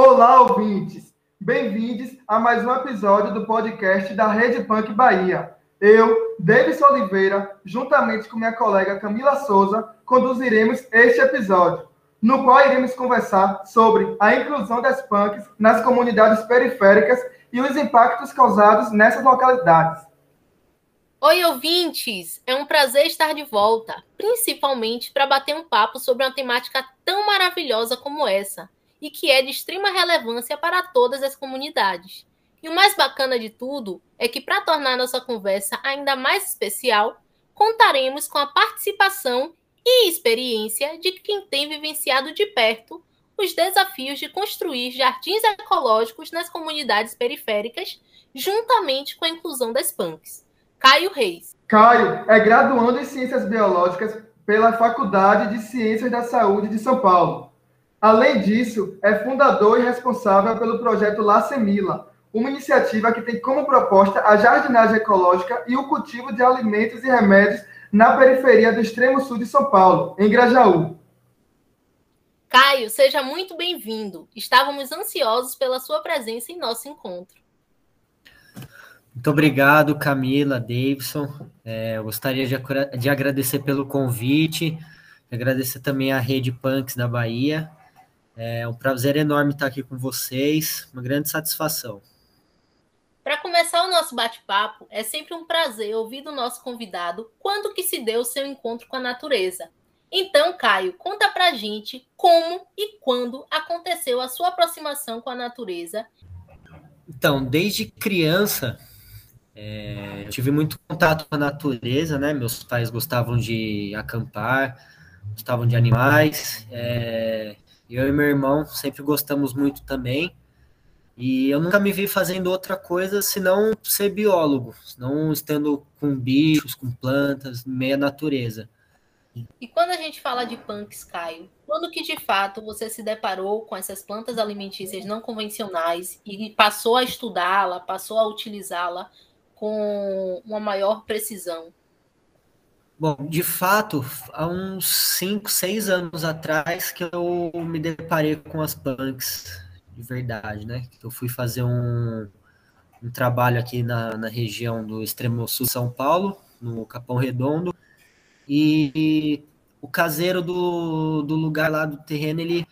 Olá, ouvintes! Bem-vindos a mais um episódio do podcast da Rede Punk Bahia. Eu, Davis Oliveira, juntamente com minha colega Camila Souza, conduziremos este episódio, no qual iremos conversar sobre a inclusão das punks nas comunidades periféricas e os impactos causados nessas localidades. Oi, ouvintes! É um prazer estar de volta, principalmente para bater um papo sobre uma temática tão maravilhosa como essa e que é de extrema relevância para todas as comunidades. E o mais bacana de tudo é que, para tornar nossa conversa ainda mais especial, contaremos com a participação e experiência de quem tem vivenciado de perto os desafios de construir jardins ecológicos nas comunidades periféricas, juntamente com a inclusão das punks. Caio Reis. Caio é graduando em Ciências Biológicas pela Faculdade de Ciências da Saúde de São Paulo. Além disso, é fundador e responsável pelo projeto La Semila, uma iniciativa que tem como proposta a jardinagem ecológica e o cultivo de alimentos e remédios na periferia do extremo sul de São Paulo, em Grajaú. Caio, seja muito bem-vindo. Estávamos ansiosos pela sua presença em nosso encontro. Muito obrigado, Camila, Davidson. É, eu gostaria de, de, agradecer pelo convite, agradecer também à Rede Punks da Bahia. É um prazer enorme estar aqui com vocês, uma grande satisfação. Para começar o nosso bate-papo, é sempre um prazer ouvir do nosso convidado quando que se deu o seu encontro com a natureza. Então, Caio, conta pra gente como e quando aconteceu a sua aproximação com a natureza. Então, desde criança, é, eu tive muito contato com a natureza, né? Meus pais gostavam de acampar, gostavam de animais. É, eu e meu irmão sempre gostamos muito também. E eu nunca me vi fazendo outra coisa senão ser biólogo, não estando com bichos, com plantas, meia natureza. E quando a gente fala de punks, Caio, quando que de fato você se deparou com essas plantas alimentícias não convencionais e passou a estudá-la, passou a utilizá-la com uma maior precisão? Bom, de fato, há uns 5, 6 anos atrás que eu me deparei com as punks de verdade, né? Eu fui fazer um, um trabalho aqui na, na região do extremo sul de São Paulo, no Capão Redondo, e o caseiro do, do lugar lá do terreno, ele,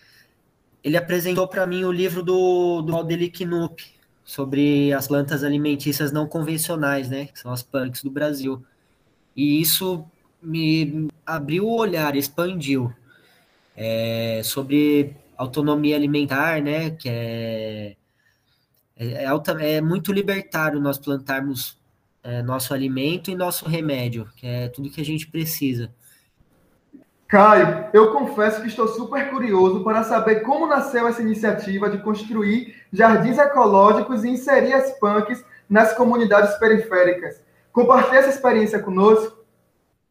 ele apresentou para mim o livro do, do Aldelic Knupp, sobre as plantas alimentícias não convencionais, né? Que são as punks do Brasil. E isso me abriu o olhar, expandiu é, sobre autonomia alimentar, né? Que é, é, é, alta, é muito libertário nós plantarmos é, nosso alimento e nosso remédio, que é tudo que a gente precisa. Caio, eu confesso que estou super curioso para saber como nasceu essa iniciativa de construir jardins ecológicos e inserir as punks nas comunidades periféricas. Compartilhe essa experiência conosco.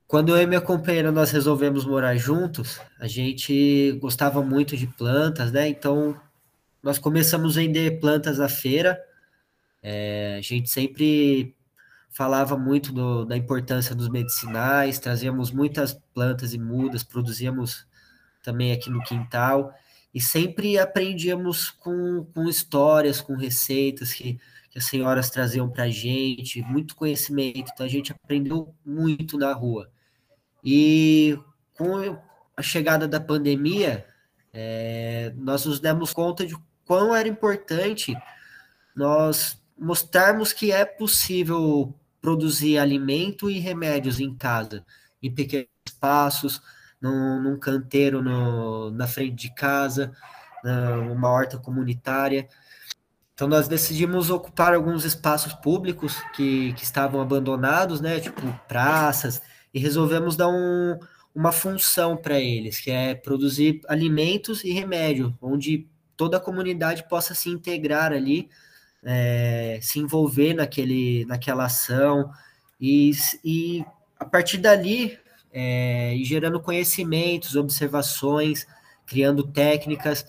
Quando eu e minha companheira nós resolvemos morar juntos, a gente gostava muito de plantas, né? Então nós começamos a vender plantas à feira. É, a gente sempre falava muito do, da importância dos medicinais, trazíamos muitas plantas e mudas, produzíamos também aqui no quintal, e sempre aprendíamos com, com histórias, com receitas que, que as senhoras traziam para a gente, muito conhecimento, então a gente aprendeu muito na rua. E com a chegada da pandemia, é, nós nos demos conta de quão era importante nós mostrarmos que é possível produzir alimento e remédios em casa, em pequenos espaços, num, num canteiro no, na frente de casa, numa horta comunitária. Então nós decidimos ocupar alguns espaços públicos que, que estavam abandonados, né, tipo praças, e resolvemos dar um, uma função para eles, que é produzir alimentos e remédio, onde toda a comunidade possa se integrar ali é, se envolver naquele, naquela ação e, e a partir dali é, ir gerando conhecimentos, observações, criando técnicas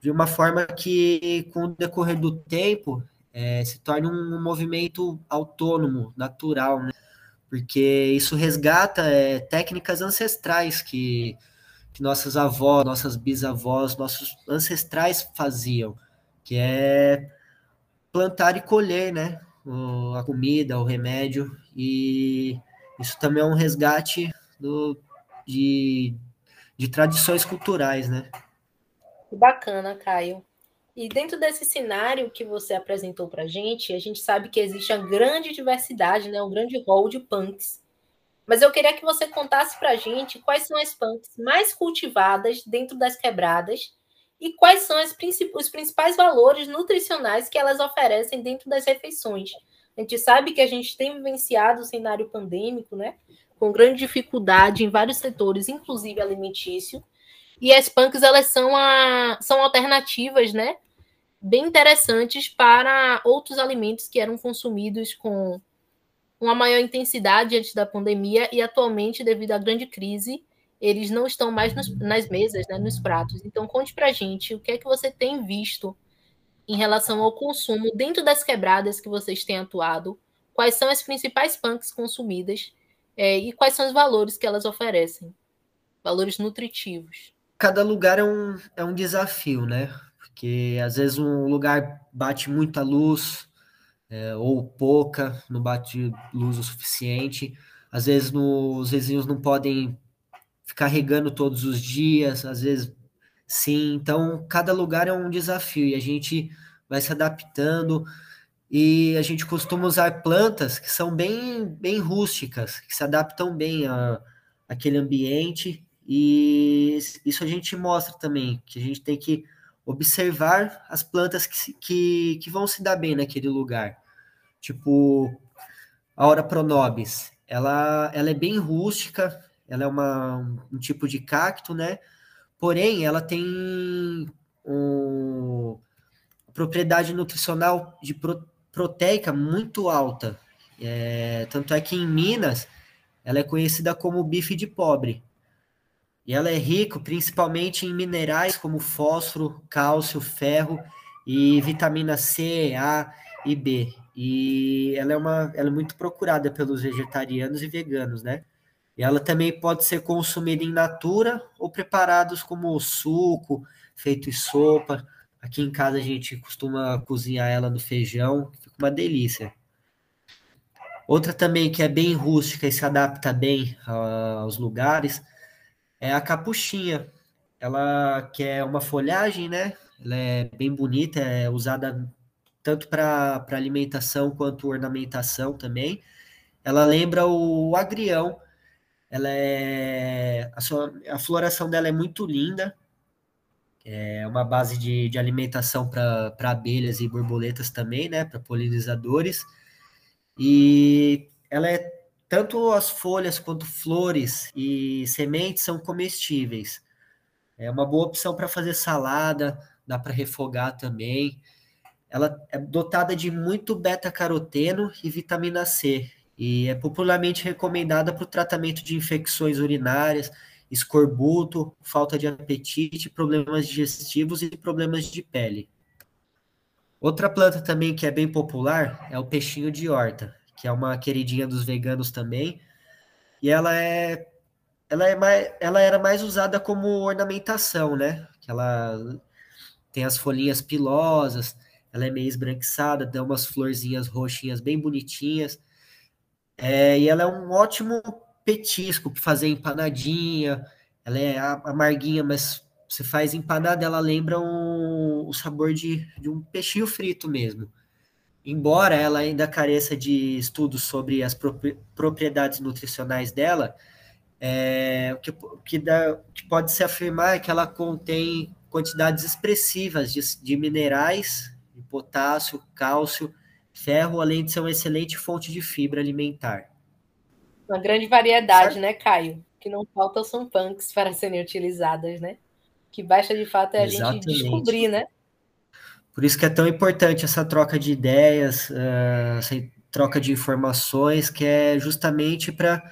de uma forma que, com o decorrer do tempo, é, se torne um, movimento autônomo, natural, né? Porque isso resgata é, técnicas ancestrais que, que nossas avós, nossas bisavós, nossos ancestrais faziam que é plantar e colher, né? O, a comida, o remédio, e isso também é um resgate do, de, de tradições culturais, né? Bacana, Caio. E dentro desse cenário que você apresentou para a gente, a gente sabe que existe uma grande diversidade, né? um grande rol de punks. Mas eu queria que você contasse para a gente quais são as punks mais cultivadas dentro das quebradas e quais são princip os principais valores nutricionais que elas oferecem dentro das refeições. A gente sabe que a gente tem vivenciado o cenário pandêmico, né? Com grande dificuldade em vários setores, inclusive alimentício. E as punks, elas são, a, são alternativas, né? Bem interessantes para outros alimentos que eram consumidos com uma maior intensidade antes da pandemia e atualmente, devido à grande crise, eles não estão mais nos, nas mesas, né, nos pratos. Então, conte para gente o que é que você tem visto em relação ao consumo dentro das quebradas que vocês têm atuado, quais são as principais punks consumidas é, e quais são os valores que elas oferecem, valores nutritivos. Cada lugar é um, é um desafio, né? Porque às vezes um lugar bate muita luz, é, ou pouca, não bate luz o suficiente. Às vezes no, os vizinhos não podem ficar regando todos os dias, às vezes sim. Então, cada lugar é um desafio e a gente vai se adaptando. E a gente costuma usar plantas que são bem, bem rústicas, que se adaptam bem a, aquele ambiente. E isso a gente mostra também, que a gente tem que observar as plantas que, que, que vão se dar bem naquele lugar. Tipo, a Hora Pronobis, ela, ela é bem rústica, ela é uma, um tipo de cacto, né? Porém, ela tem um, propriedade nutricional de pro, proteica muito alta. É, tanto é que em Minas, ela é conhecida como bife de pobre. E ela é rica principalmente em minerais como fósforo, cálcio, ferro e vitamina C, A e B e ela é uma ela é muito procurada pelos vegetarianos e veganos, né? E ela também pode ser consumida em natura ou preparados como suco, feito em sopa. Aqui em casa a gente costuma cozinhar ela no feijão, fica uma delícia. Outra também que é bem rústica e se adapta bem aos lugares é a capuchinha. Ela que é uma folhagem, né? Ela é bem bonita, é usada tanto para alimentação quanto ornamentação também. Ela lembra o agrião. Ela é a, sua, a floração dela é muito linda. É uma base de, de alimentação para abelhas e borboletas também, né? Para polinizadores. E ela é tanto as folhas quanto flores e sementes são comestíveis. É uma boa opção para fazer salada, dá para refogar também. Ela é dotada de muito beta-caroteno e vitamina C e é popularmente recomendada para o tratamento de infecções urinárias, escorbuto, falta de apetite, problemas digestivos e problemas de pele. Outra planta também que é bem popular é o peixinho de horta, que é uma queridinha dos veganos também. E ela é ela é mais ela era mais usada como ornamentação, né? Que ela tem as folhinhas pilosas, ela é meio esbranquiçada, dá umas florzinhas roxinhas bem bonitinhas. É, e ela é um ótimo petisco para fazer empanadinha. Ela é amarguinha, mas você faz empanada, ela lembra um, o sabor de, de um peixinho frito mesmo. Embora ela ainda careça de estudos sobre as propriedades nutricionais dela, é, o que, que, dá, que pode se afirmar é que ela contém quantidades expressivas de, de minerais potássio, cálcio, ferro, além de ser uma excelente fonte de fibra alimentar. Uma grande variedade, certo? né, Caio? Que não faltam são punks para serem utilizadas, né? Que baixa de fato é a Exatamente. gente descobrir, né? Por isso que é tão importante essa troca de ideias, uh, essa troca de informações, que é justamente para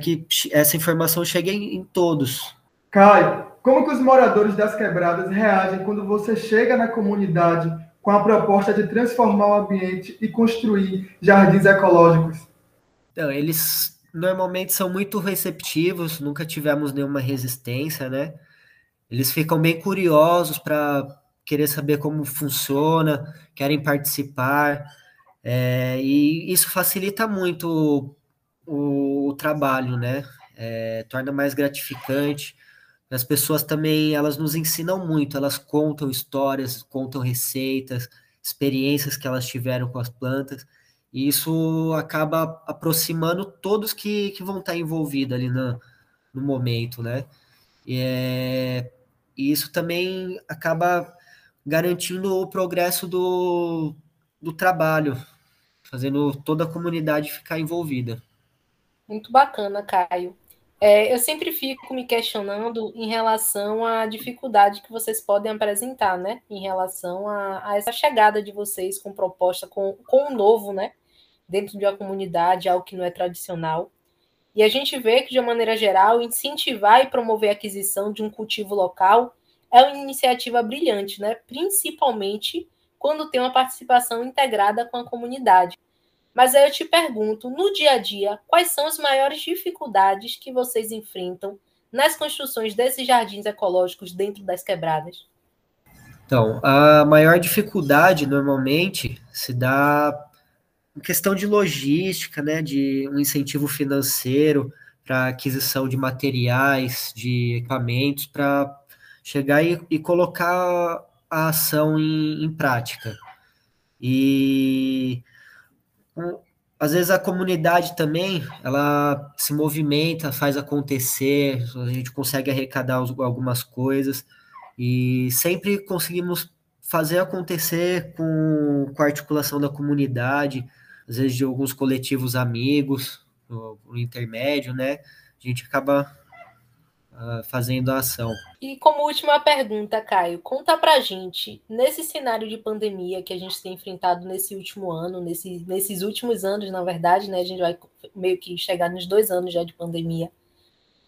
que essa informação chegue em, em todos. Caio, como que os moradores das quebradas reagem quando você chega na comunidade com a proposta de transformar o ambiente e construir jardins ecológicos? Então, eles normalmente são muito receptivos, nunca tivemos nenhuma resistência, né? Eles ficam bem curiosos para querer saber como funciona, querem participar, é, e isso facilita muito o, o trabalho, né? É, torna mais gratificante. As pessoas também, elas nos ensinam muito, elas contam histórias, contam receitas, experiências que elas tiveram com as plantas, e isso acaba aproximando todos que, que vão estar envolvidos ali no, momento, né? E, é, e isso também acaba garantindo o progresso do, do trabalho, fazendo toda a comunidade ficar envolvida. Muito bacana, Caio. É, eu sempre fico me questionando em relação à dificuldade que vocês podem apresentar, né? Em relação a, a essa chegada de vocês com proposta, com, com um novo, né? Dentro de uma comunidade, algo que não é tradicional. E a gente vê que, de uma maneira geral, incentivar e promover a aquisição de um cultivo local é uma iniciativa brilhante, né? principalmente quando tem uma participação integrada com a comunidade. Mas aí eu te pergunto, no dia a dia, quais são as maiores dificuldades que vocês enfrentam nas construções desses jardins ecológicos dentro das quebradas? Então, a maior dificuldade normalmente se dá em questão de logística, né, de um incentivo financeiro para aquisição de materiais, de equipamentos, para chegar e, e, colocar a ação em, em prática. E às vezes a comunidade também ela se movimenta, faz acontecer, a gente consegue arrecadar algumas coisas e sempre conseguimos fazer acontecer com, com a articulação da comunidade, às vezes de alguns coletivos amigos, no, no intermédio, né? A gente acaba fazendo a ação. E como última pergunta, Caio, conta pra gente, nesse cenário de pandemia que a gente tem enfrentado nesse último ano, nesse, nesses últimos anos, na verdade, né? A gente vai meio que chegar nos dois anos já de pandemia.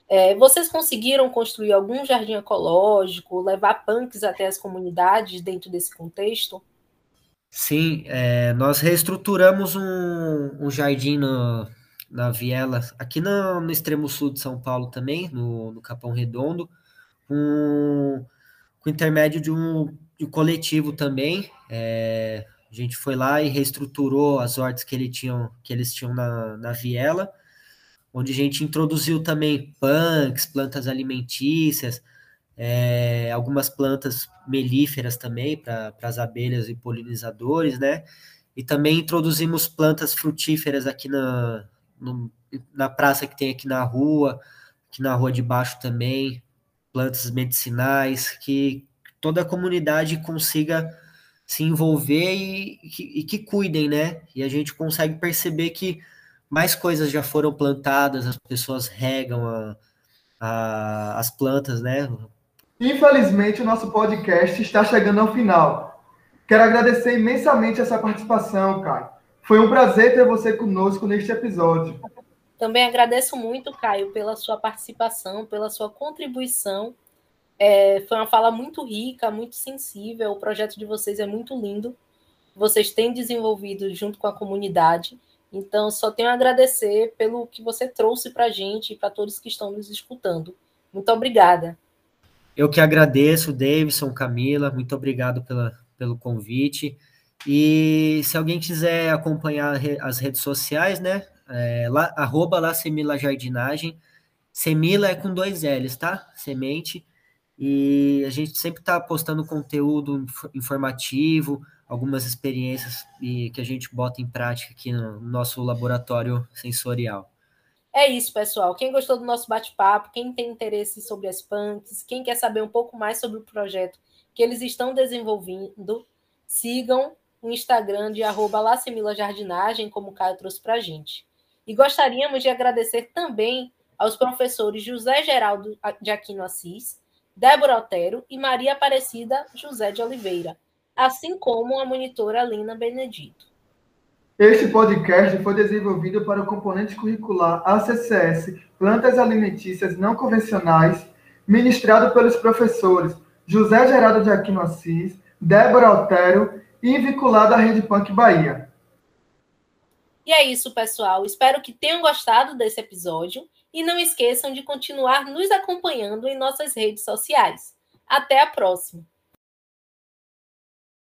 É, vocês conseguiram construir algum jardim ecológico, levar punks até as comunidades dentro desse contexto? Sim, é, nós reestruturamos um, um jardim no, na Viela, aqui no, no, extremo sul de São Paulo também, no, no Capão Redondo, com, com intermédio de um, de um coletivo também. É, a gente foi lá e reestruturou as hortas que, ele tinham, que eles tinham na, na Viela, onde a gente introduziu também punks, plantas alimentícias, é, algumas plantas melíferas também para as abelhas e polinizadores, né? E também introduzimos plantas frutíferas aqui na, no, na praça que tem aqui na rua, aqui na rua de baixo também, plantas medicinais, que toda a comunidade consiga se envolver e, e, e que cuidem, né? E a gente consegue perceber que mais coisas já foram plantadas, as pessoas regam a, a, as plantas, né? Infelizmente, o nosso podcast está chegando ao final. Quero agradecer imensamente essa participação, Caio. Foi um prazer ter você conosco neste episódio. Também agradeço muito, Caio, pela sua participação, pela sua contribuição. É, foi uma fala muito rica, muito sensível. O projeto de vocês é muito lindo. Vocês têm desenvolvido junto com a comunidade. Então, só tenho a agradecer pelo que você trouxe para a gente e para todos que estão nos escutando. Muito obrigada. Eu que agradeço, Davidson, Camila, muito obrigado pela, pelo convite. E se alguém quiser acompanhar as redes sociais, né? É, lá, arroba lá Semila Jardinagem. Semila é com dois L's, tá? Semente. E a gente sempre está postando conteúdo informativo, algumas experiências e que a gente bota em prática aqui no nosso laboratório sensorial. É isso, pessoal. Quem gostou do nosso bate-papo, quem tem interesse sobre as punks, quem quer saber um pouco mais sobre o projeto que eles estão desenvolvendo, sigam o Instagram de arroba Jardinagem, como o Caio trouxe para a gente. E gostaríamos de agradecer também aos professores José Geraldo de Aquino Assis, Débora Otero e Maria Aparecida José de Oliveira, assim como a monitora Lina Benedito. Este podcast foi desenvolvido para o componente curricular ACCS Plantas Alimentícias Não Convencionais, ministrado pelos professores José Geraldo de Aquino Assis, Débora Altero e vinculado à Rede Punk Bahia. E é isso, pessoal. Espero que tenham gostado desse episódio e não esqueçam de continuar nos acompanhando em nossas redes sociais. Até a próxima!